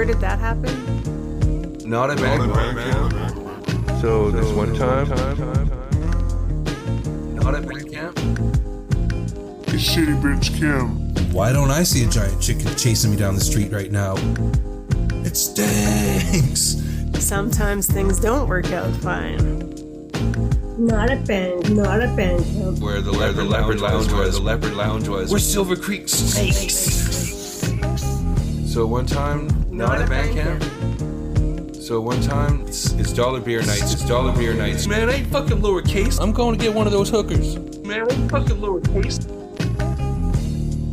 Where did that happen? Not at band camp. So this one time, Not at band camp. It's Shitty Bitch Kim. Why don't I see a giant chicken chasing me down the street right now? It stinks. Sometimes things don't work out fine. Not a band, not a band camp. Where the leopard, leopard lounge, where the leopard lounge was. Where Silver Creek Steaks. So one time, not, at band camp. So one time, it's, it's dollar beer nights. It's dollar beer nights. Man, I ain't fucking lowercase. I'm going to get one of those hookers. Man, I ain't fucking lowercase.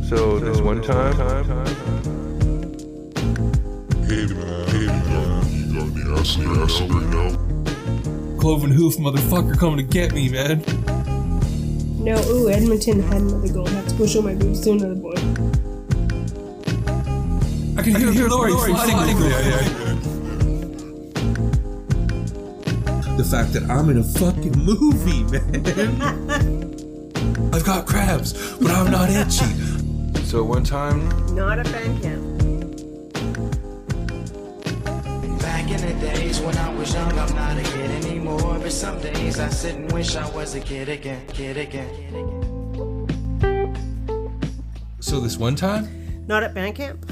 so this one time, Hey man, hey man, you got any acid acid right now? Cloven hoof motherfucker coming to get me, man. No, ooh, Edmonton had another goal. Have to go show my boobs to another boy. I can hear, hear Lori fighting with me. The fact that I'm in a fucking movie, man. I've got crabs, but I'm not itchy. So one time, Not at band camp. Back in the days when I was young, I'm not a kid anymore. But some days I sit and wish I was a kid again, kid again. So this one time, Not at band camp?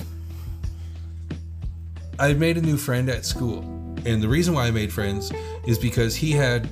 I made a new friend at school. And the reason why I made friends is because he had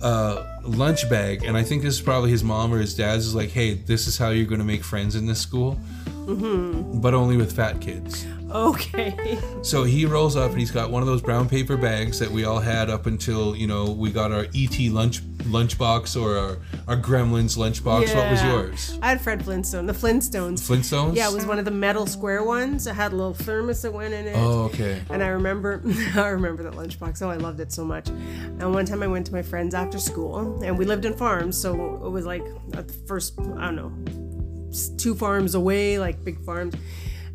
a lunch bag, and I think this is probably his mom or his dad's is like, hey, this is how you're going to make friends in this school, mm-hmm. but only with fat kids. Okay. So he rolls up and he's got one of those brown paper bags that we all had up until you know we got our ET lunch lunchbox or our, our Gremlins lunchbox. What was yours? I had Fred Flintstone, the Flintstones. Flintstones. Yeah, it was one of the metal square ones. It had a little thermos that went in it. Oh, okay. And I remember, I remember that lunchbox. Oh, I loved it so much. And one time I went to my friends after school, and we lived in farms, so it was like at the first, I don't know, two farms away, like big farms.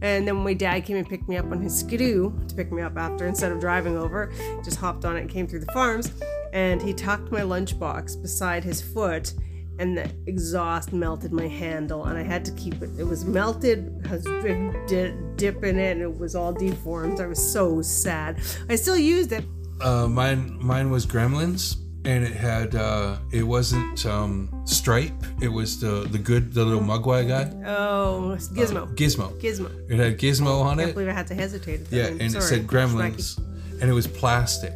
And then my dad came and picked me up on his skidoo to pick me up after instead of driving over. Just hopped on it and came through the farms. And he tucked my lunchbox beside his foot, and the exhaust melted my handle, and I had to keep it. It was melted, has big di- dip in it, and it was all deformed. I was so sad. I still used it. Uh, mine mine was Gremlins, and it had uh, it wasn't um, Stripe. It was the the good the little Mogwai guy. Oh, Gizmo. Gizmo. Gizmo. It had Gizmo on it. I can't it. believe I had to hesitate. Yeah, and it said Gremlins, and it was plastic.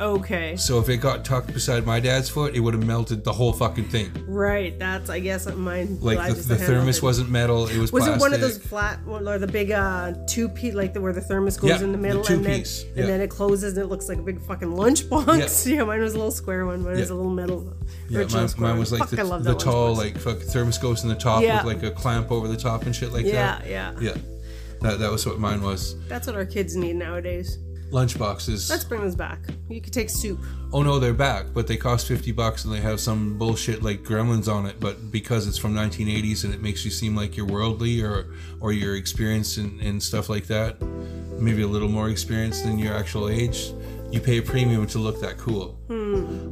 Okay. So if it got tucked beside my dad's foot, it would have melted the whole fucking thing. Right. That's I guess mine. Like the, the thermos wasn't metal; it was. Was plastic. it one of those flat, or the big uh, two piece, like the, where the thermos goes Yeah, in the the middle, two and then piece, and then it closes and it looks like a big fucking lunchbox? Yeah, Yeah. mine was a little square one. Mine was a little metal. Yeah, mine, mine was like Fuck, the, the tall, like fuck, thermos goes in the top Yeah. with like a clamp over the top and shit like Yeah, that. yeah. Yeah, that, that was what mine was. That's what our kids need nowadays. Lunchboxes. Let's bring those back. You could take soup. oh no, they're back, but they cost fifty bucks and they have some bullshit like Gremlins on it. But because it's from 1980s and it makes you seem like you're worldly or or you're experienced in, in stuff like that, maybe a little more experienced than your actual age, you pay a premium to look that cool. Hmm.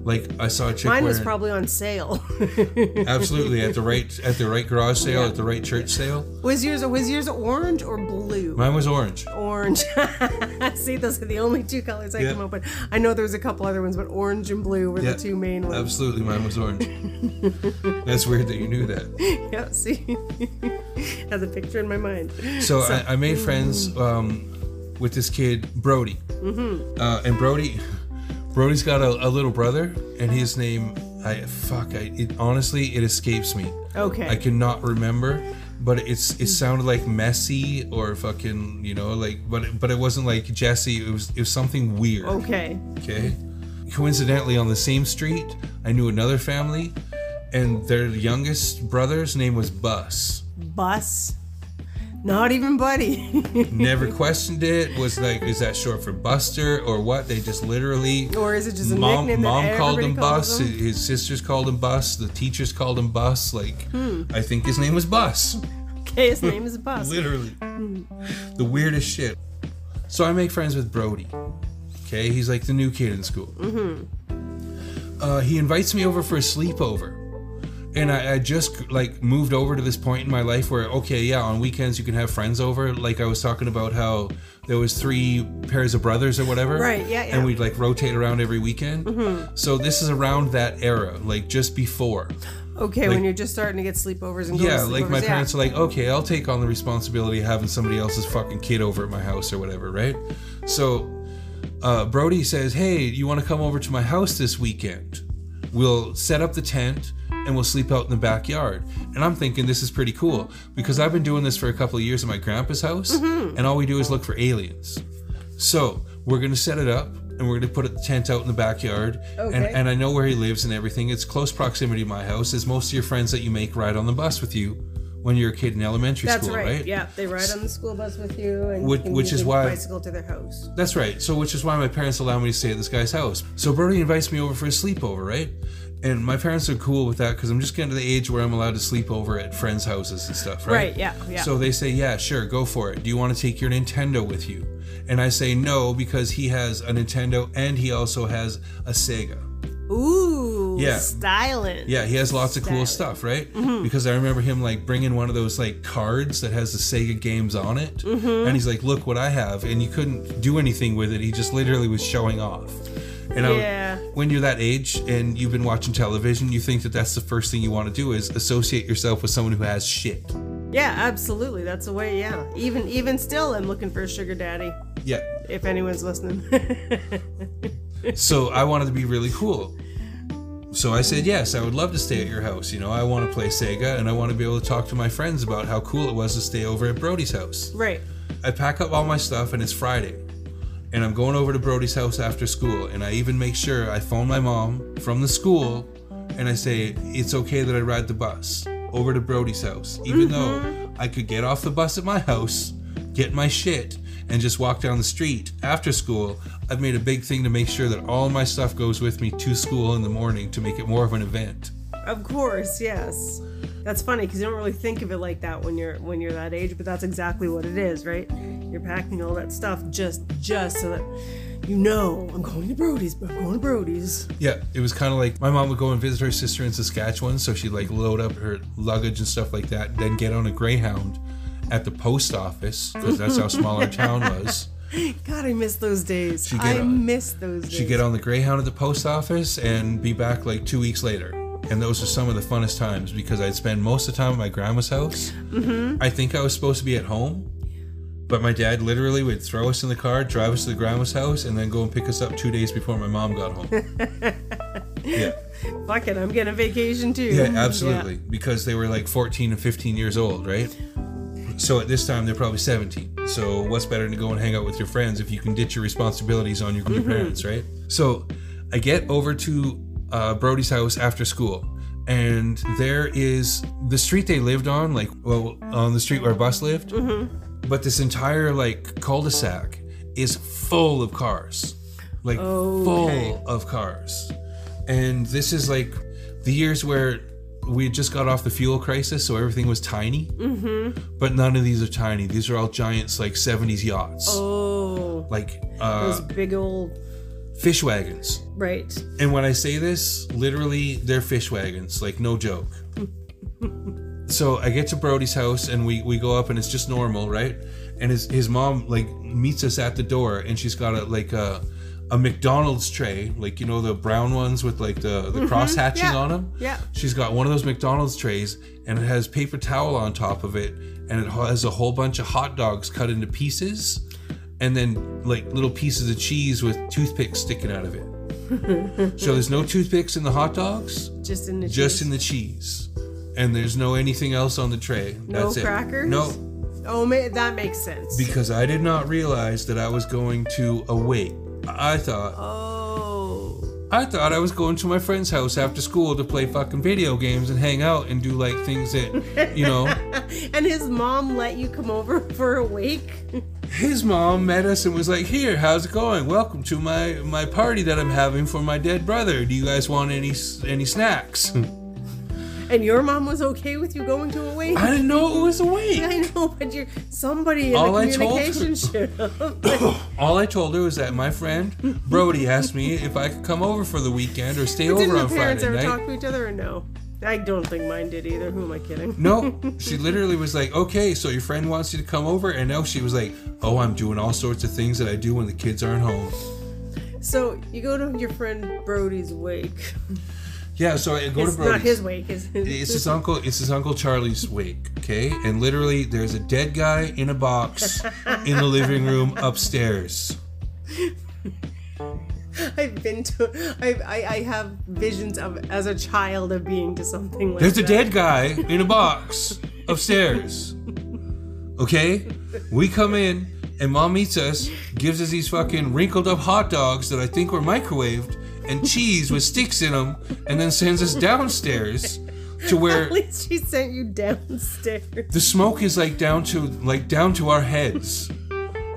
Like I saw a chick. Mine was wearing- probably on sale. absolutely at the right at the right garage sale at the right church sale. was yours was yours orange or blue? Mine was orange. orange. See, those are the only two colors I Yeah. come up with. I know there was a couple other ones, but orange and blue were Yeah, the two main ones. Absolutely, mine was orange. That's weird that you knew that. Yeah, see, has a picture in my mind. So, I, I made friends um, with this kid Brody, mm-hmm. uh, and Brody, Brody's got a, a little brother, and his name, I fuck, I it, honestly it escapes me. Okay. I cannot remember, but it's it sounded like messy or fucking you know like, but it, but it wasn't like Jesse. It was it was something weird. Okay. Okay. Coincidentally, on the same street, I knew another family, and their youngest brother's name was Bus. Bus. Not even Buddy. Never questioned it. Was like, is that short for Buster or what? They just literally. or is it just a Mom, nickname mom that called him calls Bus. him? His sisters called him Bus. The teachers called him Bus. Like, Hmm. I think his name was Bus. Okay, his name is Bus. Literally. The weirdest shit. So I make friends with Brody. Okay, he's like the new kid in school. Mm-hmm. Uh, he invites me over for a sleepover. And I, I just like moved over to this point in my life where okay yeah on weekends you can have friends over. Like i was talking about how there was three pairs of brothers or whatever. Right, yeah, yeah. and we'd like rotate around every weekend. Mm-hmm. so this is around that era like just before. Okay, Like- when you're just starting to get sleepovers and go yeah to like my sleepovers, parents are like okay i'll take on the responsibility of having somebody else's fucking kid over at my house or whatever right? So uh, brody says hey you want to come over to my house this weekend? We'll set up the tent and we'll sleep out in the backyard and i'm thinking this is pretty cool because i've been doing this for a couple of years at my grandpa's house Mm-hmm. and all we do is look for aliens so we're gonna set it up and we're gonna put the tent out in the backyard. And, Okay. and I know where he lives and everything. It's close proximity to my house, as most of your friends that you make ride on the bus with you when you're a kid in elementary That's school, right. right? Yeah, they ride on the school bus with you, and Which- you which is why- bicycle to their house. That's right. So, which is why my parents allow me to stay at this guy's house. So, Brody invites me over for a sleepover, right? And my parents are cool with that because I'm just getting to the age where I'm allowed to sleep over at friends' houses and stuff, right? Right, yeah, yeah. So they say, yeah, sure, go for it. Do you want to take your Nintendo with you? And I say no because he has a Nintendo and he also has a Sega. Ooh, Yeah. styling. Yeah, he has lots of cool stuff, right? Mm-hmm. Because I remember him like bringing one of those like cards that has the Sega games on it, Mm-hmm. and he's like, "Look what I have," and you couldn't do anything with it. He just literally was showing off. And Yeah. I, when you're that age and you've been watching television, you think that that's the first thing you want to do is associate yourself with someone who has shit. Yeah, absolutely. That's the way. Yeah, even even still, I'm looking for a sugar daddy. Yeah. If anyone's listening. So I wanted to be really cool. So I said, yes, I would love to stay at your house. You know, I want to play Sega and I want to be able to talk to my friends about how cool it was to stay over at Brody's house. right. I pack up all my stuff and it's Friday. And I'm going over to Brody's house after school. And I even make sure I phone my mom from the school and I say, it's okay that I ride the bus over to Brody's house. Even though mm-hmm. I could get off the bus at my house, get my shit, and just walk down the street after school. I've made a big thing to make sure that all my stuff goes with me to school in the morning to make it more of an event. Of course, yes. That's funny because you don't really think of it like that when you're when you're that age, but that's exactly what it is, right? You're packing all that stuff just just so that you know I'm going to Brody's, but I'm going to Brody's. Yeah, it was kind of like my mom would go and visit her sister in Saskatchewan, so she'd like load up her luggage and stuff like that, then get on a Greyhound at the post office because that's how small our town was. God, I miss those days. I on- miss those days. She'd get on the Greyhound at the post office and be back like two weeks later. And those are some of the funnest times because I'd spend most of the time at my grandma's house. Mm-hmm. I think I was supposed to be at home, but my dad literally would throw us in the car, drive us to the grandma's house, and then go and pick us up two days before my mom got home. yeah. Fuck it, I'm getting a vacation too. Yeah, absolutely. Because they were like 14 and 15 years old, right? So at this time they're probably 17. So what's better than to go and hang out with your friends if you can ditch your responsibilities on your, your parents, right? So I get over to uh, Brody's house after school, and there is the street they lived on, like well, on the street where bus lived. But this entire like cul-de-sac is full of cars, like Okay. full of cars. And this is like the years where we just got off the fuel crisis, so everything was tiny. Mm-hmm. But none of these are tiny. These are all giants, like 70s yachts, Oh, like those uh, big old fish wagons. right. And when I say this, literally, they're fish wagons, like no joke. so I get to Brody's house and we, we go up and it's just normal, right? And his, his mom like meets us at the door and she's got a like a a McDonald's tray, like you know the brown ones with like the the mm-hmm. cross hatching yeah, on them. yeah. She's got one of those McDonald's trays and it has paper towel on top of it and it has a whole bunch of hot dogs cut into pieces and then like little pieces of cheese with toothpicks sticking out of it. so there's no toothpicks in the hot dogs, Just in the just cheese. in the cheese. And there's no anything else on the tray. no That's it. crackers. No, Oh, that makes sense. because I did not realize that I was going to await. I thought oh, I thought I was going to my friend's house after school to play fucking video games and hang out and do like things that, you know. and his mom let you come over for a week. His mom met us and was like, "Here, how's it going? Welcome to my my party that I'm having for my dead brother. Do you guys want any any snacks?" And your mom was okay with you going to a wake? I didn't know it was a wake. I know, but you're somebody in All told- communication should. All I told her was that my friend Brody asked me if I could come over for the weekend or stay Didn't over on parents ever night. talk to each other or no? I don't think mine did either. Who am I kidding? No, she literally was like, okay, so your friend wants you to come over. And now she was like, oh, I'm doing all sorts of things that I do when the kids aren't home. So you go to your friend Brody's wake. Yeah, so I go It's to Brody's. not his wake. It's, It's his uncle. It's his uncle Charlie's wake. Okay, and literally, there's a dead guy in a box in the living room upstairs. I've been to. I, I I have visions of as a child of being to something like There's a dead guy in a box upstairs. Okay, we come in, and mom meets us, gives us these fucking wrinkled up hot dogs that I think were microwaved, and cheese with sticks in them, and then sends us downstairs to where At least she sent you downstairs. the smoke is like down to like down to our heads.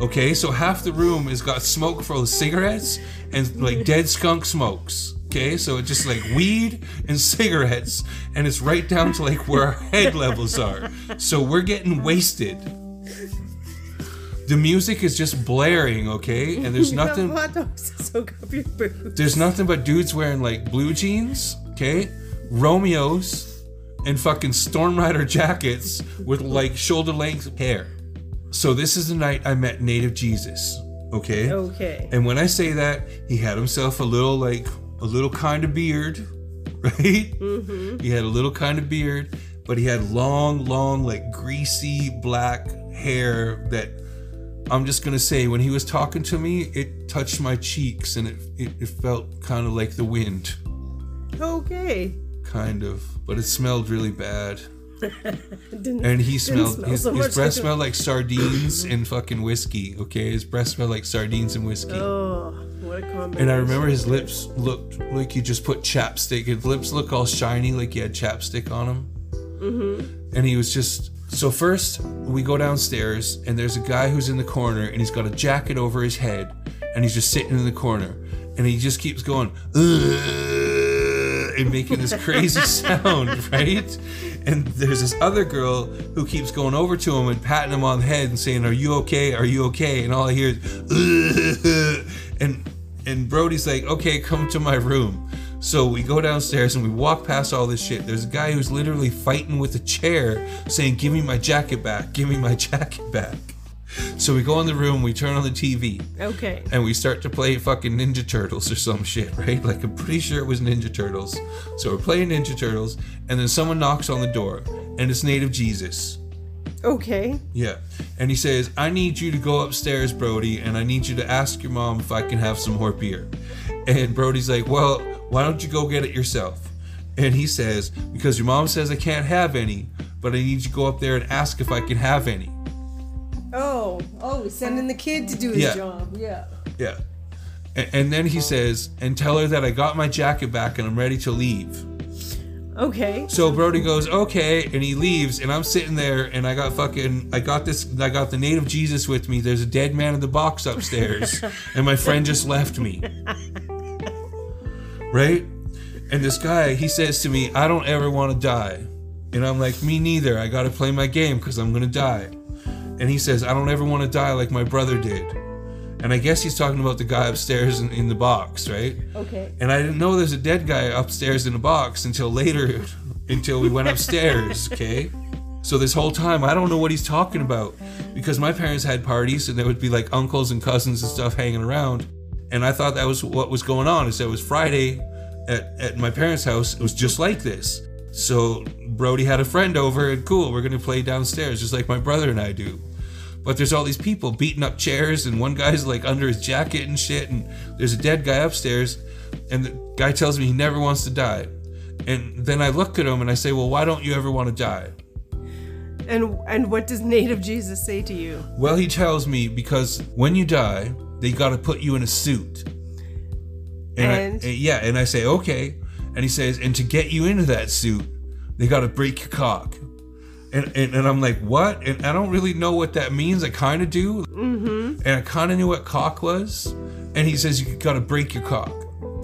Okay, so half the room has got smoke from of cigarettes and like dead skunk smokes. Okay, so it's just like weed and cigarettes, and it's right down to like where our head levels are. So we're getting wasted. The music is just blaring, okay, and there's nothing. hot dogs to soak up your. There's nothing but dudes wearing like blue jeans, okay, Romeos, and fucking Storm Rider jackets with like shoulder length hair. So this is the night I met Native Jesus, okay? Okay. And when I say that, he had himself a little like a little kind of beard, right? Mm-hmm. He had a little kind of beard, but he had long, long, like greasy black hair that I'm just gonna say when he was talking to me, it touched my cheeks and it it, it felt kind of like the wind, Okay. kind of, but it smelled really bad. Didn't, And he smelled smell his, so his breath smelled like sardines and fucking whiskey. Okay, his breath smelled like sardines and whiskey. Oh, what a combination. And I remember his lips looked like he just put chapstick. His lips look all shiny, like he had chapstick on them. Mm-hmm. And he was just. So first, we go downstairs, and there's a guy who's in the corner, and he's got a jacket over his head, and he's just sitting in the corner, and he just keeps going, and making this crazy sound, right? And there's this other girl who keeps going over to him and patting him on the head and saying, "Are you okay? Are you okay?" And all I hear is, and and Brody's like, "Okay, come to my room." So we go downstairs and we walk past all this shit. There's a guy who's literally fighting with a chair, saying, "Give me my jacket back! Give me my jacket back!" So we go in the room, we turn on the TV, Okay. and we start to play fucking Ninja Turtles or some shit, right? Like I'm pretty sure it was Ninja Turtles. So we're playing Ninja Turtles, and then someone knocks on the door, and it's Native Jesus. Okay. Yeah. And he says, I need you to go upstairs, Brody, and I need you to ask your mom if I can have some more beer. And Brody's like, Well, why don't you go get it yourself? And he says, Because your mom says I can't have any, but I need you to go up there and ask if I can have any. Oh, oh, sending the kid to do his Yeah. job. Yeah. Yeah. And, and then he says, And tell her that I got my jacket back and I'm ready to leave. Okay. So Brody goes, okay, and he leaves, and I'm sitting there, and I got fucking, I got this, I got the native Jesus with me. There's a dead man in the box upstairs, and my friend just left me. Right? And this guy, he says to me, I don't ever want to die. And I'm like, me neither. I got to play my game because I'm going to die. And he says, I don't ever want to die like my brother did. And I guess he's talking about the guy upstairs in, in the box, right? Okay. And I didn't know there's a dead guy upstairs in a box until later, until we went upstairs, okay? So this whole time, I don't know what he's talking about because my parents had parties and there would be like uncles and cousins and stuff hanging around. And I thought that was what was going on. Is that it was Friday at, at my parents' house. It was just like this. So Brody had a friend over and cool, we're going to play downstairs just like my brother and I do. But there's all these people beating up chairs, and one guy's like under his jacket and shit, and there's a dead guy upstairs, and the guy tells me he never wants to die. And then I look at him and I say, Well, why don't you ever want to die? And and what does native Jesus say to you? Well, he tells me because when you die, they got to put you in a suit. And, And? and yeah, and I say, Okay. And he says, And to get you into that suit, they got to break your cock. And, and, and I'm like, what? And I don't really know what that means. I kind of do. Mm-hmm. And I kind of knew what cock was. And he says, you got to break your cock.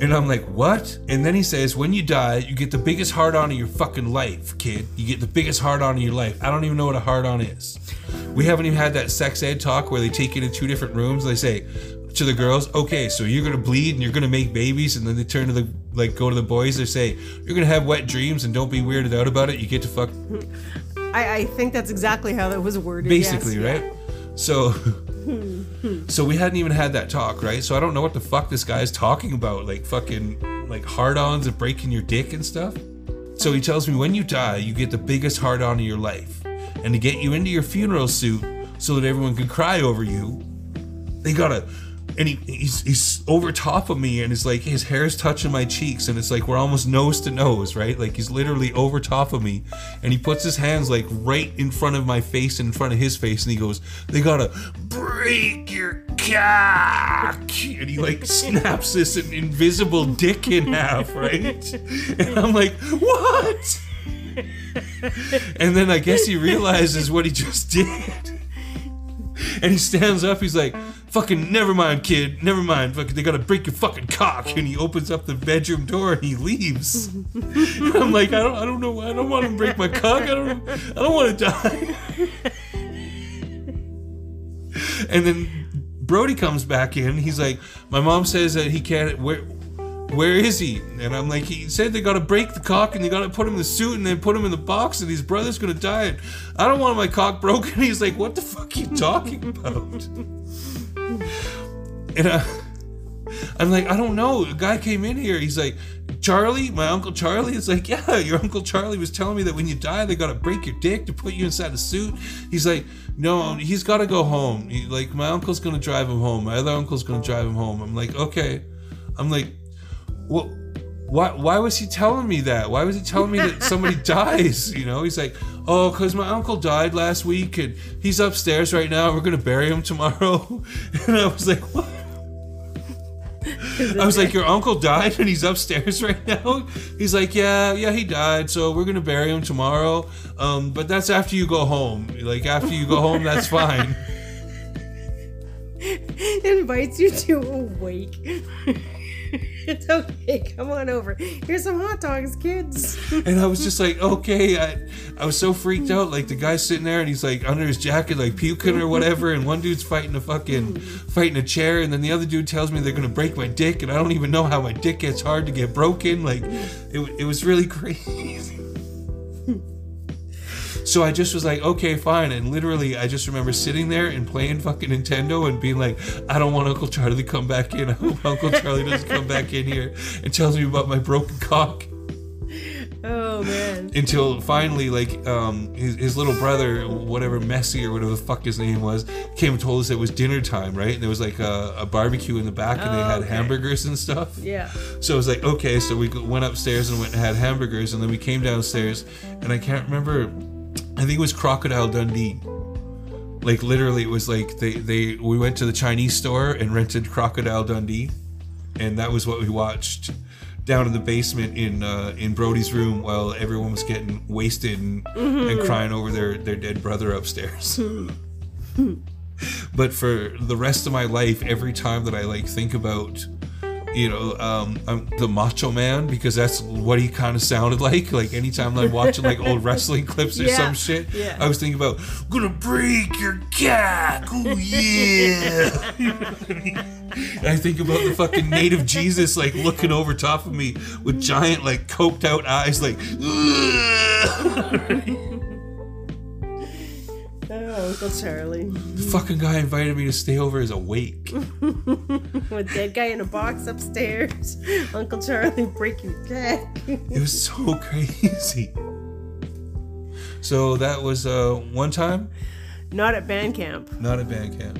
And I'm like, what? And then he says, when you die, you get the biggest hard on of your fucking life, kid. You get the biggest hard on of your life. I don't even know what a hard on is. We haven't even had that sex ed talk where they take you to two different rooms. They say, to the girls, okay, so you're gonna bleed and you're gonna make babies, and then they turn to the like go to the boys. They say you're gonna have wet dreams and don't be weirded out about it. You get to fuck, I, I think that's exactly how that was worded. yes. basically, right? So, so we hadn't even had that talk, right? So I don't know what the fuck this guy is talking about, like fucking like hard-ons and breaking your dick and stuff. So he tells me when you die, you get the biggest hard-on of your life, and to get you into your funeral suit so that everyone can cry over you, they gotta and he, he's he's over top of me and it's like his hair is touching my cheeks and it's like we're almost nose to nose right? Like he's literally over top of me and he puts his hands like right in front of my face and in front of his face and he goes they gotta break your cock. And he like snaps this invisible dick in half right? And i'm like what? And then i guess he realizes what he just did. And he stands up. He's like, "Fucking never mind, kid. Never mind. Fucking, they gotta break your fucking cock." And he opens up the bedroom door and he leaves. and I'm like, I don't, I don't know. I don't want to break my cock. I don't, I don't want to die. and then Brody comes back in. He's like, my mom says that he can't. Where, where is he? And I'm like, he said they gotta break the cock and they gotta put him in the suit and then put him in the box and his brother's gonna die. And I don't want my cock broken. He's like, what the fuck are you talking about? And I, I'm like, I don't know. A guy came in here. He's like, Charlie, my uncle Charlie. It's like, yeah, your uncle Charlie was telling me that when you die, they gotta break your dick to put you inside a suit. He's like, no, he's gotta go home. He, like, my uncle's gonna drive him home. My other uncle's gonna drive him home. I'm like, okay. I'm like, well, why, why was he telling me that? Why was he telling me that somebody dies? You know, he's like, oh, because my uncle died last week and he's upstairs right now. We're going to bury him tomorrow. And I was like, what? I was like, your uncle died and he's upstairs right now? He's like, yeah, yeah, he died. So we're going to bury him tomorrow. Um, but that's after you go home. Like, after you go home, that's fine. Invites you to a wake. it's okay. Come on over. Here's some hot dogs, kids. And I was just like, okay. I, I was so freaked out. Like the guy's sitting there and he's like under his jacket, like puking or whatever. And one dude's fighting a fucking fighting a chair, and then the other dude tells me they're gonna break my dick, and I don't even know how my dick gets hard to get broken. Like it, it was really crazy. So I just was like, okay, fine. And literally, I just remember sitting there and playing fucking Nintendo and being like, I don't want Uncle Charlie to come back in. I hope Uncle Charlie doesn't come back in here and tells me about my broken cock. Oh man. Until finally, like, um, his, his little brother, whatever Messi or whatever the fuck his name was, came and told us it was dinner time, right? And there was like a, a barbecue in the back, and they Oh, had okay. hamburgers and stuff. Yeah. So it was like, okay, so we go- went upstairs and went and had hamburgers, and then we came downstairs, and I can't remember. I think it was Crocodile Dundee. Like literally, it was like they they we went to the Chinese store and rented Crocodile Dundee, and that was what we watched down in the basement in uh, in Brody's room while everyone was getting wasted and, and crying over their their dead brother upstairs. but for the rest of my life, every time that I like think about you know, um, um, the Macho Man because that's what he kind of sounded like. Like anytime I'm watching like old wrestling clips or Yeah, some shit, yeah. I was thinking about gonna break your cock. Oh yeah. And I think about the fucking native Jesus like looking over top of me with giant like coked out eyes, like. Uncle Charlie. The fucking guy invited me to stay over as awake. With dead guy in a box upstairs. Uncle Charlie break your neck. It was so crazy. So that was uh, one time, Not at band camp. not at band camp.